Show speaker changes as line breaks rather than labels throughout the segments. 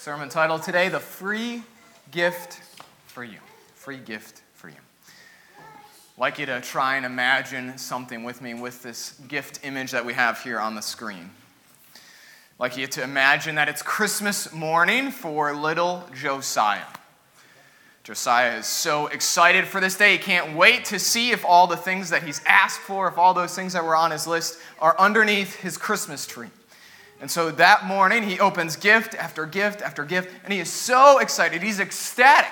Sermon title today The Free Gift for You. Free Gift for You. I'd like you to try and imagine something with me with this gift image that we have here on the screen. I'd like you to imagine that it's Christmas morning for little Josiah. Josiah is so excited for this day. He can't wait to see if all the things that he's asked for, if all those things that were on his list, are underneath his Christmas tree. And so that morning, he opens gift after gift after gift, and he is so excited. He's ecstatic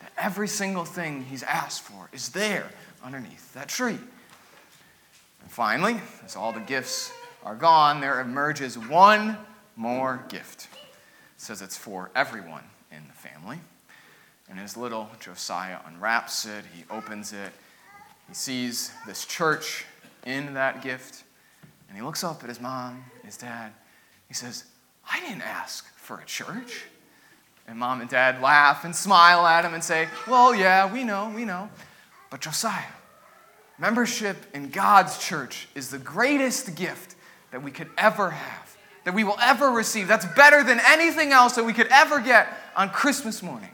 that every single thing he's asked for is there underneath that tree. And finally, as all the gifts are gone, there emerges one more gift. It says it's for everyone in the family. And as little Josiah unwraps it, he opens it, he sees this church in that gift, and he looks up at his mom, his dad, he says, I didn't ask for a church. And mom and dad laugh and smile at him and say, Well, yeah, we know, we know. But Josiah, membership in God's church is the greatest gift that we could ever have, that we will ever receive. That's better than anything else that we could ever get on Christmas morning.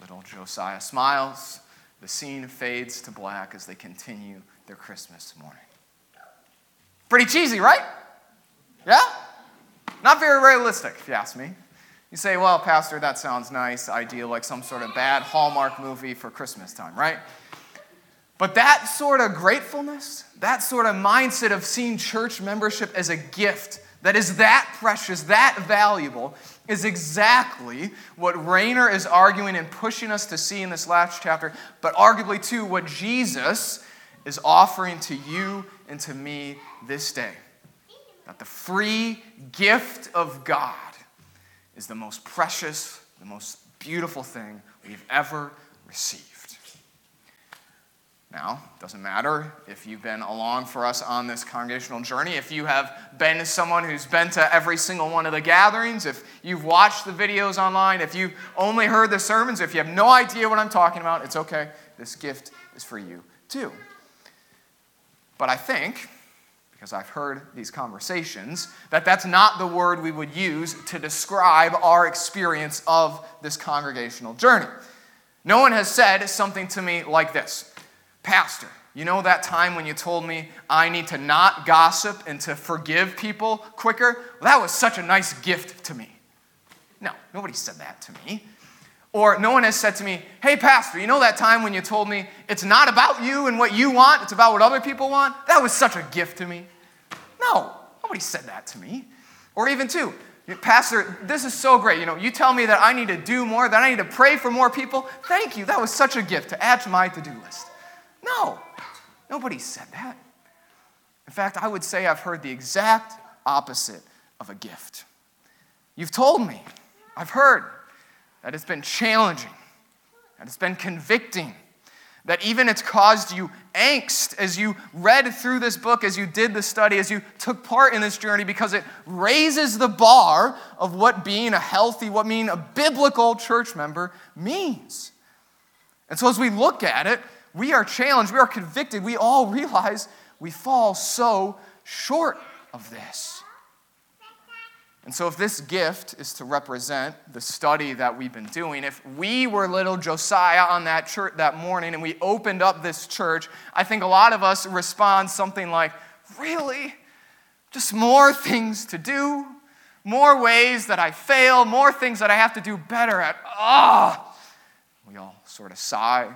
Little Josiah smiles. The scene fades to black as they continue their Christmas morning. Pretty cheesy, right? Yeah? Not very realistic, if you ask me. You say, well, Pastor, that sounds nice, ideal, like some sort of bad Hallmark movie for Christmas time, right? But that sort of gratefulness, that sort of mindset of seeing church membership as a gift that is that precious, that valuable, is exactly what Rainer is arguing and pushing us to see in this last chapter, but arguably, too, what Jesus is offering to you and to me this day that the free gift of God is the most precious, the most beautiful thing we've ever received. Now, doesn't matter if you've been along for us on this congregational journey, if you have been someone who's been to every single one of the gatherings, if you've watched the videos online, if you've only heard the sermons, if you have no idea what I'm talking about, it's okay. This gift is for you too. But I think because I've heard these conversations, that that's not the word we would use to describe our experience of this congregational journey. No one has said something to me like this Pastor, you know that time when you told me I need to not gossip and to forgive people quicker? Well, that was such a nice gift to me. No, nobody said that to me. Or no one has said to me, Hey, Pastor, you know that time when you told me it's not about you and what you want, it's about what other people want? That was such a gift to me. No, nobody said that to me. Or even, too, Pastor, this is so great. You know, you tell me that I need to do more, that I need to pray for more people. Thank you. That was such a gift to add to my to do list. No, nobody said that. In fact, I would say I've heard the exact opposite of a gift. You've told me, I've heard that it's been challenging, that it's been convicting, that even it's caused you angst as you read through this book, as you did the study, as you took part in this journey, because it raises the bar of what being a healthy, what being a biblical church member means. And so as we look at it, we are challenged, we are convicted, we all realize we fall so short of this. And so, if this gift is to represent the study that we've been doing, if we were little Josiah on that church that morning and we opened up this church, I think a lot of us respond something like, Really? Just more things to do, more ways that I fail, more things that I have to do better at. Ah! Oh. We all sort of sigh.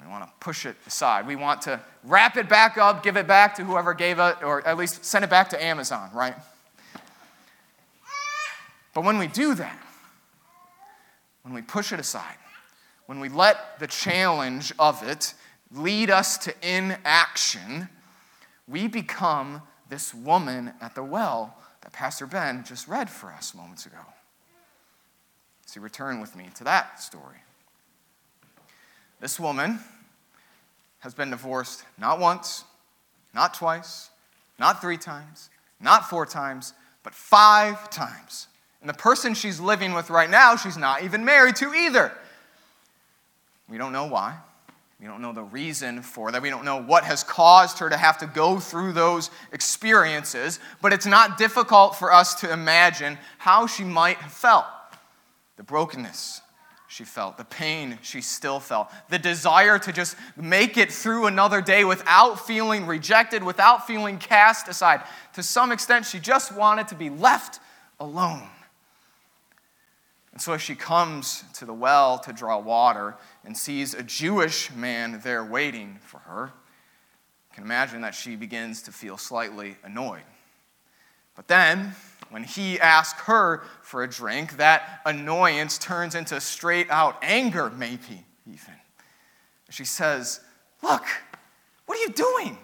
We want to push it aside. We want to wrap it back up, give it back to whoever gave it, or at least send it back to Amazon, right? But when we do that, when we push it aside, when we let the challenge of it lead us to inaction, we become this woman at the well that Pastor Ben just read for us moments ago. So return with me to that story. This woman has been divorced not once, not twice, not three times, not four times, but five times. And the person she's living with right now, she's not even married to either. We don't know why. We don't know the reason for that. We don't know what has caused her to have to go through those experiences, but it's not difficult for us to imagine how she might have felt. The brokenness she felt, the pain she still felt, the desire to just make it through another day without feeling rejected, without feeling cast aside. To some extent, she just wanted to be left alone. And so as she comes to the well to draw water and sees a Jewish man there waiting for her, you can imagine that she begins to feel slightly annoyed. But then, when he asks her for a drink, that annoyance turns into straight out anger, maybe even. She says, Look, what are you doing?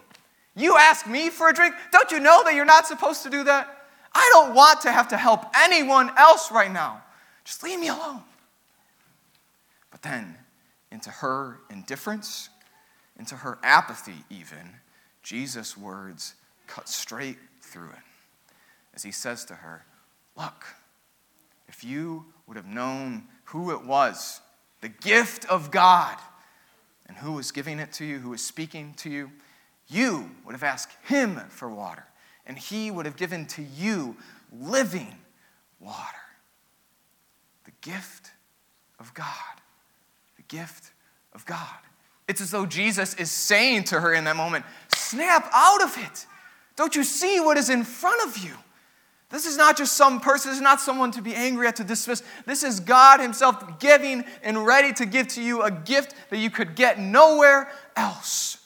You ask me for a drink? Don't you know that you're not supposed to do that? I don't want to have to help anyone else right now. Just leave me alone. But then, into her indifference, into her apathy, even, Jesus' words cut straight through it as he says to her, Look, if you would have known who it was, the gift of God, and who was giving it to you, who was speaking to you, you would have asked him for water, and he would have given to you living water gift of God. The gift of God. It's as though Jesus is saying to her in that moment, Snap out of it. Don't you see what is in front of you? This is not just some person, this is not someone to be angry at, to dismiss. This is God Himself giving and ready to give to you a gift that you could get nowhere else.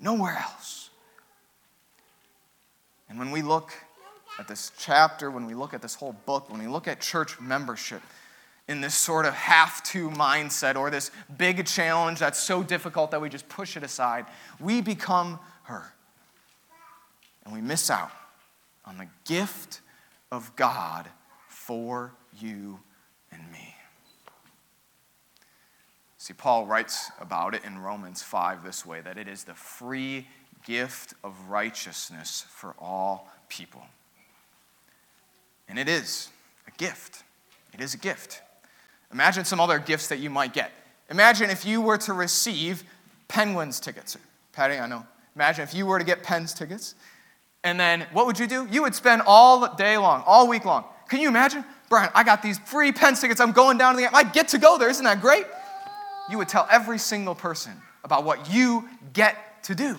Nowhere else. And when we look at this chapter, when we look at this whole book, when we look at church membership, in this sort of have to mindset or this big challenge that's so difficult that we just push it aside, we become her. And we miss out on the gift of God for you and me. See, Paul writes about it in Romans 5 this way that it is the free gift of righteousness for all people. And it is a gift. It is a gift. Imagine some other gifts that you might get. Imagine if you were to receive Penguins tickets. Patty, I know. Imagine if you were to get Pens tickets. And then what would you do? You would spend all day long, all week long. Can you imagine? Brian, I got these free Pens tickets. I'm going down to the game. I get to go there. Isn't that great? You would tell every single person about what you get to do.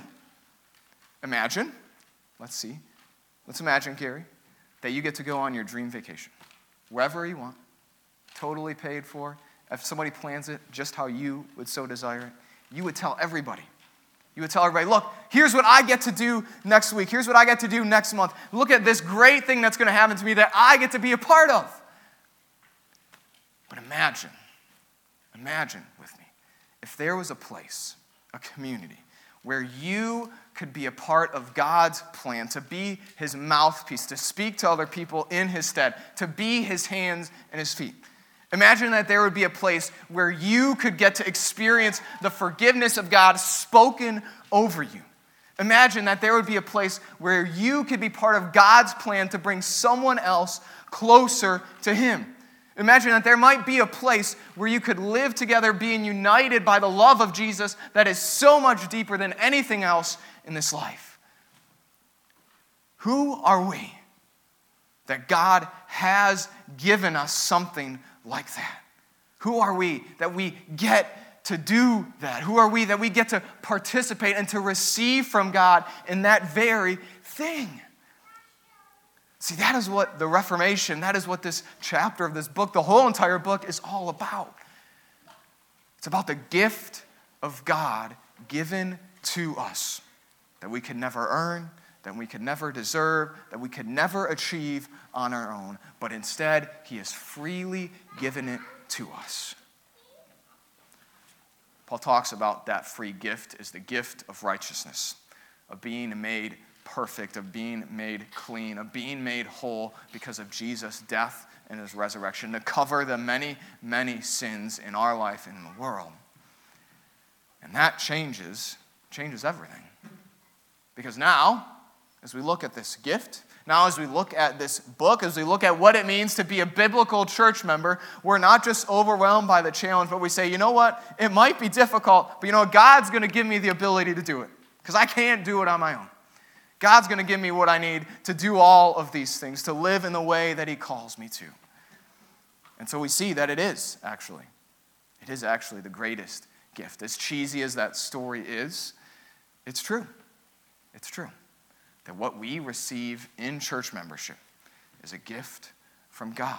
Imagine, let's see, let's imagine, Gary, that you get to go on your dream vacation, wherever you want totally paid for, if somebody plans it just how you would so desire it, you would tell everybody. You would tell everybody, look, here's what I get to do next week. Here's what I get to do next month. Look at this great thing that's going to happen to me that I get to be a part of. But imagine, imagine with me, if there was a place, a community, where you could be a part of God's plan, to be his mouthpiece, to speak to other people in his stead, to be his hands and his feet. Imagine that there would be a place where you could get to experience the forgiveness of God spoken over you. Imagine that there would be a place where you could be part of God's plan to bring someone else closer to Him. Imagine that there might be a place where you could live together being united by the love of Jesus that is so much deeper than anything else in this life. Who are we that God has given us something like that? Who are we that we get to do that? Who are we that we get to participate and to receive from God in that very thing? See, that is what the Reformation, that is what this chapter of this book, the whole entire book, is all about. It's about the gift of God given to us that we can never earn, that we could never deserve, that we could never achieve on our own, but instead, He has freely given it to us. Paul talks about that free gift as the gift of righteousness, of being made perfect, of being made clean, of being made whole because of Jesus' death and his resurrection to cover the many, many sins in our life and in the world. And that changes, changes everything. Because now as we look at this gift, now as we look at this book, as we look at what it means to be a biblical church member, we're not just overwhelmed by the challenge, but we say, you know what? It might be difficult, but you know, God's going to give me the ability to do it because I can't do it on my own. God's going to give me what I need to do all of these things, to live in the way that He calls me to. And so we see that it is actually. It is actually the greatest gift. As cheesy as that story is, it's true. It's true that what we receive in church membership is a gift from God.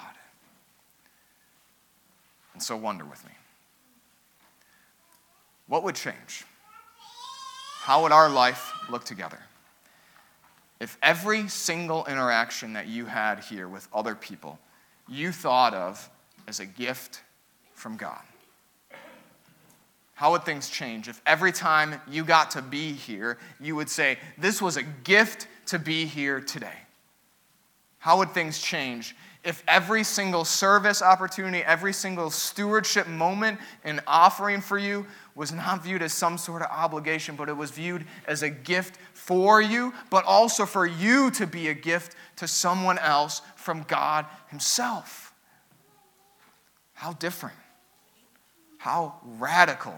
And so wonder with me what would change? How would our life look together? If every single interaction that you had here with other people you thought of as a gift from God, how would things change if every time you got to be here, you would say, This was a gift to be here today? How would things change if every single service opportunity, every single stewardship moment and offering for you was not viewed as some sort of obligation, but it was viewed as a gift for you, but also for you to be a gift to someone else from God Himself? How different, how radical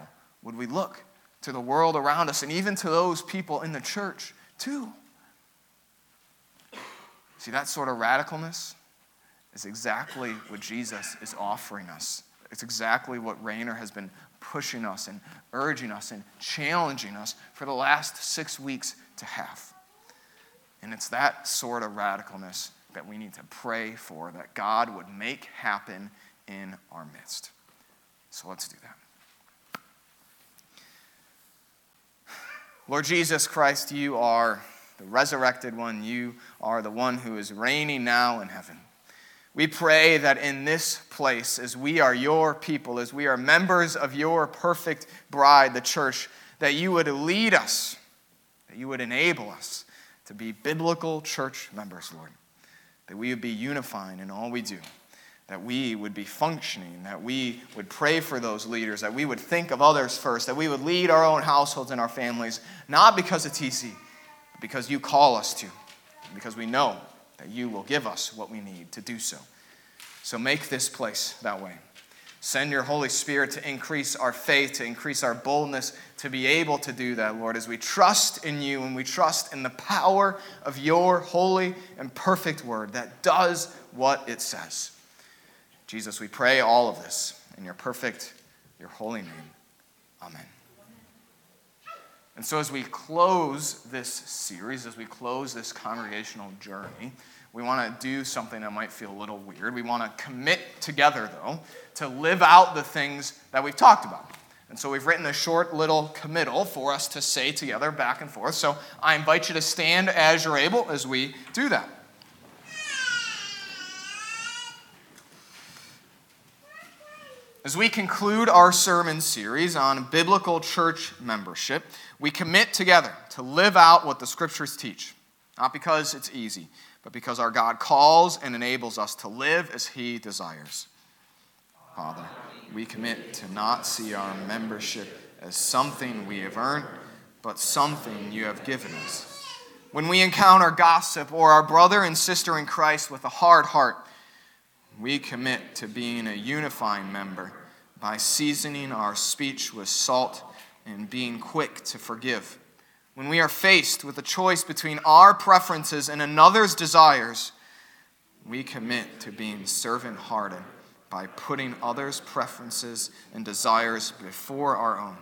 would we look to the world around us and even to those people in the church, too? See, that sort of radicalness is exactly what Jesus is offering us. It's exactly what Rainer has been pushing us and urging us and challenging us for the last six weeks to have. And it's that sort of radicalness that we need to pray for, that God would make happen in our midst. So let's do that. Lord Jesus Christ, you are the resurrected one. You are the one who is reigning now in heaven. We pray that in this place, as we are your people, as we are members of your perfect bride, the church, that you would lead us, that you would enable us to be biblical church members, Lord. That we would be unifying in all we do, that we would be functioning, that we would pray for those leaders, that we would think of others first, that we would lead our own households and our families, not because it's easy, but because you call us to, because we know that you will give us what we need to do so. So make this place that way. Send your Holy Spirit to increase our faith, to increase our boldness, to be able to do that, Lord, as we trust in you and we trust in the power of your holy and perfect word that does what it says. Jesus, we pray all of this in your perfect, your holy name. Amen. And so, as we close this series, as we close this congregational journey, we want to do something that might feel a little weird. We want to commit together, though, to live out the things that we've talked about. And so we've written a short little committal for us to say together back and forth. So I invite you to stand as you're able as we do that. As we conclude our sermon series on biblical church membership, we commit together to live out what the scriptures teach, not because it's easy, but because our God calls and enables us to live as He desires. Father, we commit to not see our membership as something we have earned, but something you have given us. When we encounter gossip or our brother and sister in Christ with a hard heart, we commit to being a unifying member by seasoning our speech with salt and being quick to forgive. When we are faced with a choice between our preferences and another's desires, we commit to being servant hearted by putting others' preferences and desires before our own.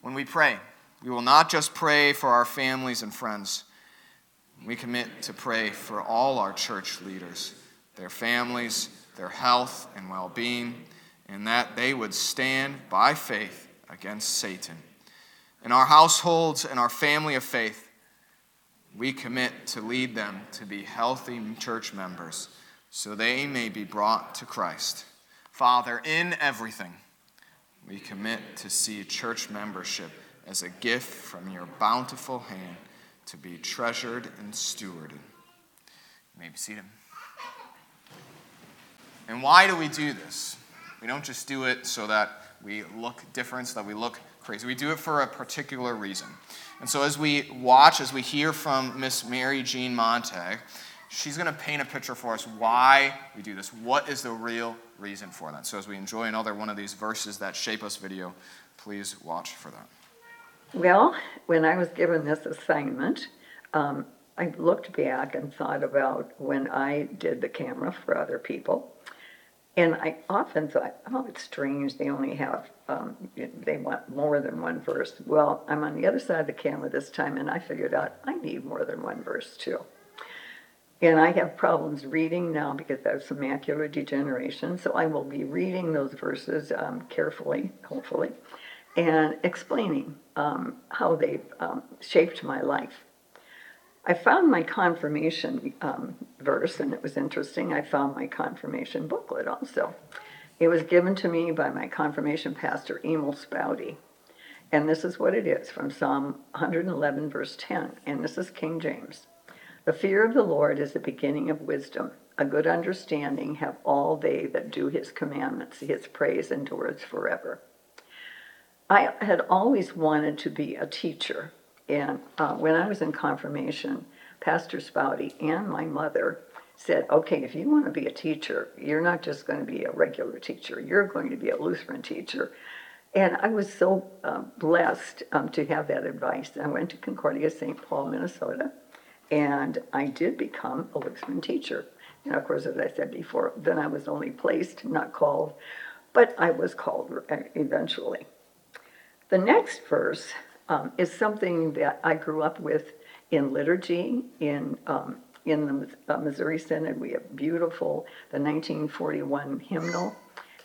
When we pray, we will not just pray for our families and friends. We commit to pray for all our church leaders, their families, their health and well being, and that they would stand by faith against Satan. In our households and our family of faith, we commit to lead them to be healthy church members so they may be brought to Christ. Father, in everything, we commit to see church membership as a gift from your bountiful hand to be treasured and stewarded. You may be seated. And why do we do this? We don't just do it so that we look different, so that we look crazy. We do it for a particular reason. And so as we watch, as we hear from Miss Mary Jean Montag, she's going to paint a picture for us why we do this. What is the real reason for that? So as we enjoy another one of these verses that shape us video, please watch for that.
Well, when I was given this assignment, um, I looked back and thought about when I did the camera for other people. And I often thought, oh, it's strange, they only have, um, they want more than one verse. Well, I'm on the other side of the camera this time, and I figured out I need more than one verse too. And I have problems reading now because I have some macular degeneration, so I will be reading those verses um, carefully, hopefully, and explaining um, how they've um, shaped my life. I found my confirmation um, verse, and it was interesting. I found my confirmation booklet also. It was given to me by my confirmation pastor, Emil Spouty. And this is what it is from Psalm 111, verse 10. And this is King James. The fear of the Lord is the beginning of wisdom. A good understanding have all they that do his commandments. His praise endures forever. I had always wanted to be a teacher. And uh, when I was in confirmation, Pastor Spouty and my mother said, okay, if you want to be a teacher, you're not just going to be a regular teacher, you're going to be a Lutheran teacher. And I was so uh, blessed um, to have that advice. I went to Concordia St. Paul, Minnesota, and I did become a Lutheran teacher. And of course, as I said before, then I was only placed, not called, but I was called eventually. The next verse um, is something that I grew up with in liturgy, in, um, in the uh, Missouri Synod. We have beautiful, the 1941 hymnal.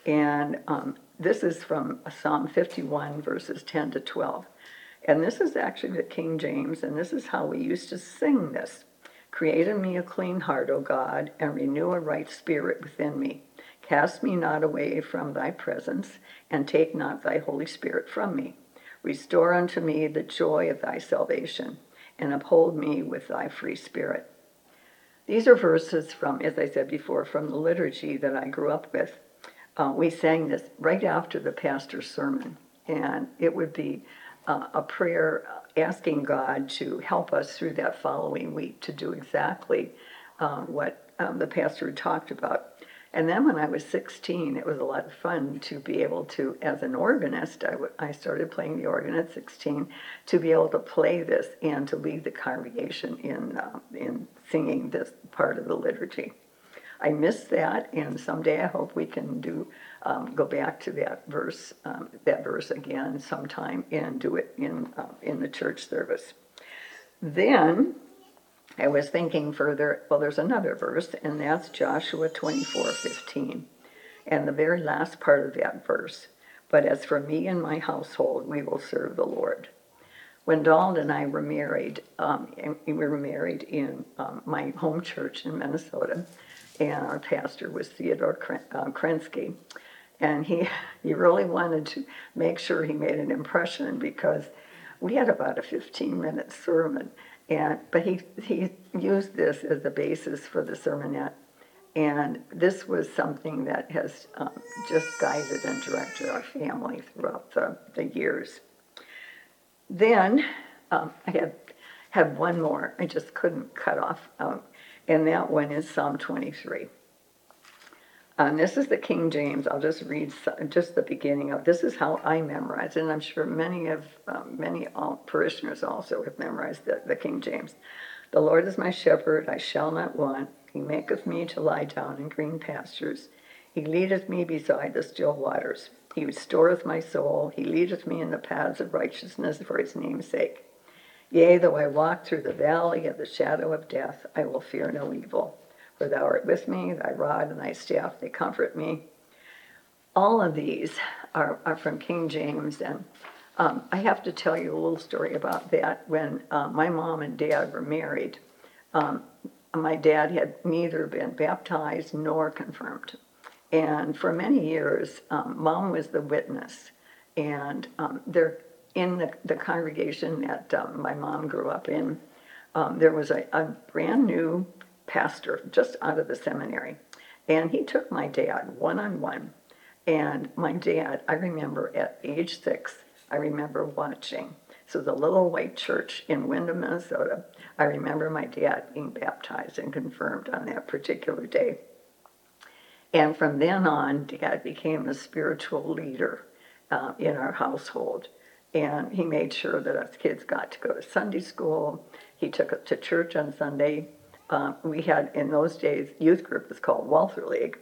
And um, this is from Psalm 51, verses 10 to 12. And this is actually the King James, and this is how we used to sing this. Create in me a clean heart, O God, and renew a right spirit within me. Cast me not away from thy presence, and take not thy Holy Spirit from me. Restore unto me the joy of thy salvation, and uphold me with thy free spirit. These are verses from, as I said before, from the liturgy that I grew up with. Uh, we sang this right after the pastor's sermon, and it would be uh, a prayer asking God to help us through that following week to do exactly uh, what um, the pastor had talked about. And then when I was 16, it was a lot of fun to be able to, as an organist, I, w- I started playing the organ at 16, to be able to play this and to lead the congregation in, uh, in singing this part of the liturgy. I miss that, and someday I hope we can do um, go back to that verse, um, that verse again sometime, and do it in uh, in the church service. Then I was thinking further, well, there's another verse, and that's Joshua 24 15. And the very last part of that verse, but as for me and my household, we will serve the Lord. When Donald and I were married, um, we were married in um, my home church in Minnesota, and our pastor was Theodore uh, Krensky. And he, he really wanted to make sure he made an impression because we had about a 15 minute sermon and, but he, he used this as the basis for the sermonette. And this was something that has um, just guided and directed our family throughout the, the years. Then um, I had, had one more, I just couldn't cut off, um, and that one is Psalm 23. And this is the King James. I'll just read just the beginning of this is how I memorized, and I'm sure many of um, many parishioners also have memorized the, the King James. The Lord is my shepherd; I shall not want. He maketh me to lie down in green pastures. He leadeth me beside the still waters. He restoreth my soul. He leadeth me in the paths of righteousness for his name's sake. Yea, though I walk through the valley of the shadow of death, I will fear no evil for thou art with me, thy rod and thy staff, they comfort me. All of these are, are from King James, and um, I have to tell you a little story about that. When uh, my mom and dad were married, um, my dad had neither been baptized nor confirmed. And for many years, um, mom was the witness. And um, there, in the, the congregation that um, my mom grew up in, um, there was a, a brand new pastor just out of the seminary. And he took my dad one on one. And my dad, I remember at age six, I remember watching. So the little white church in Windom, Minnesota, I remember my dad being baptized and confirmed on that particular day. And from then on, dad became a spiritual leader uh, in our household. And he made sure that us kids got to go to Sunday school. He took us to church on Sunday. Um, we had, in those days, youth group was called Walther League.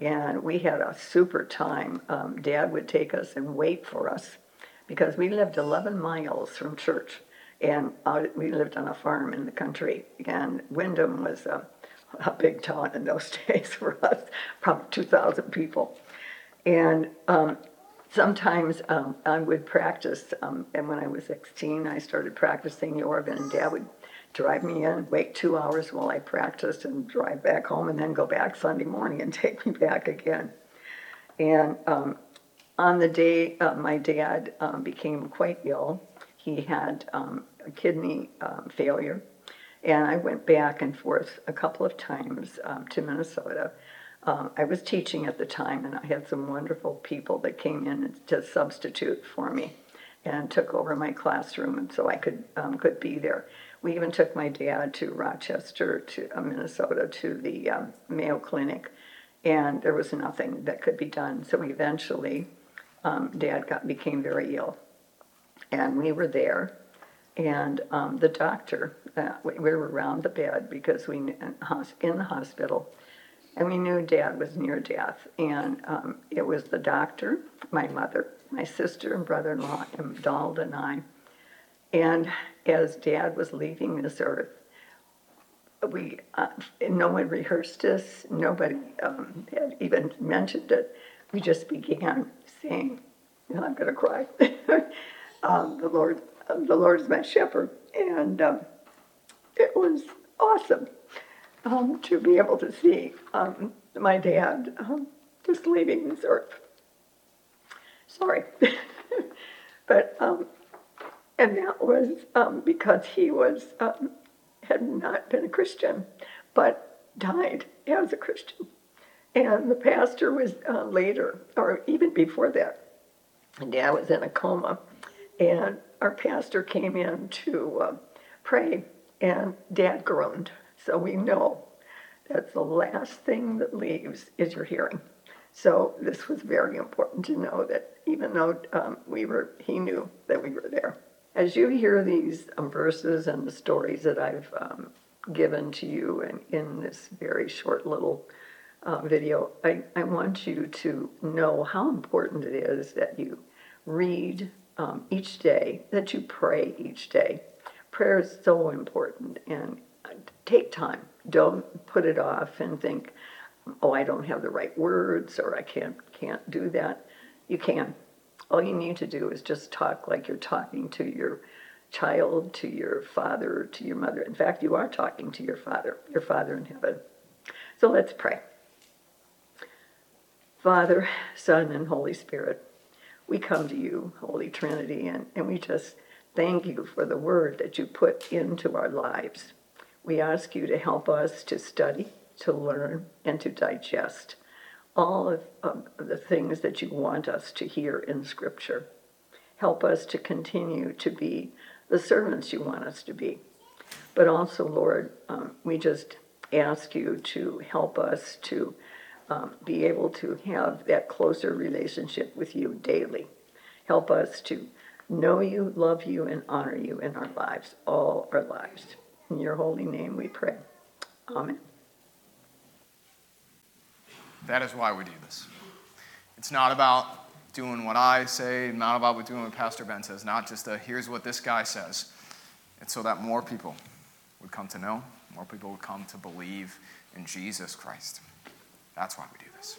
And we had a super time. Um, Dad would take us and wait for us because we lived 11 miles from church. And out, we lived on a farm in the country. And Windom was a, a big town in those days for us, probably 2,000 people. And um, sometimes um, I would practice, um, and when I was 16, I started practicing the organ, and Dad would drive me in, wait two hours while I practiced, and drive back home, and then go back Sunday morning and take me back again. And um, on the day uh, my dad um, became quite ill, he had um, a kidney um, failure, and I went back and forth a couple of times um, to Minnesota um, I was teaching at the time, and I had some wonderful people that came in to substitute for me and took over my classroom, and so I could um, could be there. We even took my dad to Rochester, to uh, Minnesota, to the um, Mayo Clinic, and there was nothing that could be done. So eventually, um, Dad got became very ill, and we were there, and um, the doctor, uh, we, we were around the bed because we in the hospital and we knew dad was near death. And um, it was the doctor, my mother, my sister and brother in law, and Donald and I. And as dad was leaving this earth, we uh, no one rehearsed this, nobody um, had even mentioned it. We just began saying, you I'm going to cry. um, the Lord, the Lord is my shepherd. And um, it was awesome um, to be able to see um, my dad um, just leaving this earth. Sorry. but, um, and that was um, because he was, um, had not been a Christian, but died as a Christian. And the pastor was uh, later, or even before that, and dad was in a coma, and our pastor came in to uh, pray, and dad groaned so we know that the last thing that leaves is your hearing. So this was very important to know that even though um, we were, he knew that we were there. As you hear these verses and the stories that I've um, given to you in, in this very short little uh, video, I, I want you to know how important it is that you read um, each day, that you pray each day. Prayer is so important, and take time. Don't put it off and think, oh, I don't have the right words or I can't can't do that. You can. All you need to do is just talk like you're talking to your child, to your father, to your mother. In fact, you are talking to your father, your father in heaven. So let's pray. Father, Son, and Holy Spirit, we come to you, Holy Trinity, and, and we just thank you for the word that you put into our lives. We ask you to help us to study, to learn, and to digest all of, of the things that you want us to hear in Scripture. Help us to continue to be the servants you want us to be. But also, Lord, um, we just ask you to help us to um, be able to have that closer relationship with you daily. Help us to know you, love you, and honor you in our lives, all our lives. In your holy name we pray. Amen.
That is why we do this. It's not about doing what I say, not about doing what Pastor Ben says, not just a here's what this guy says. It's so that more people would come to know, more people would come to believe in Jesus Christ. That's why we do this.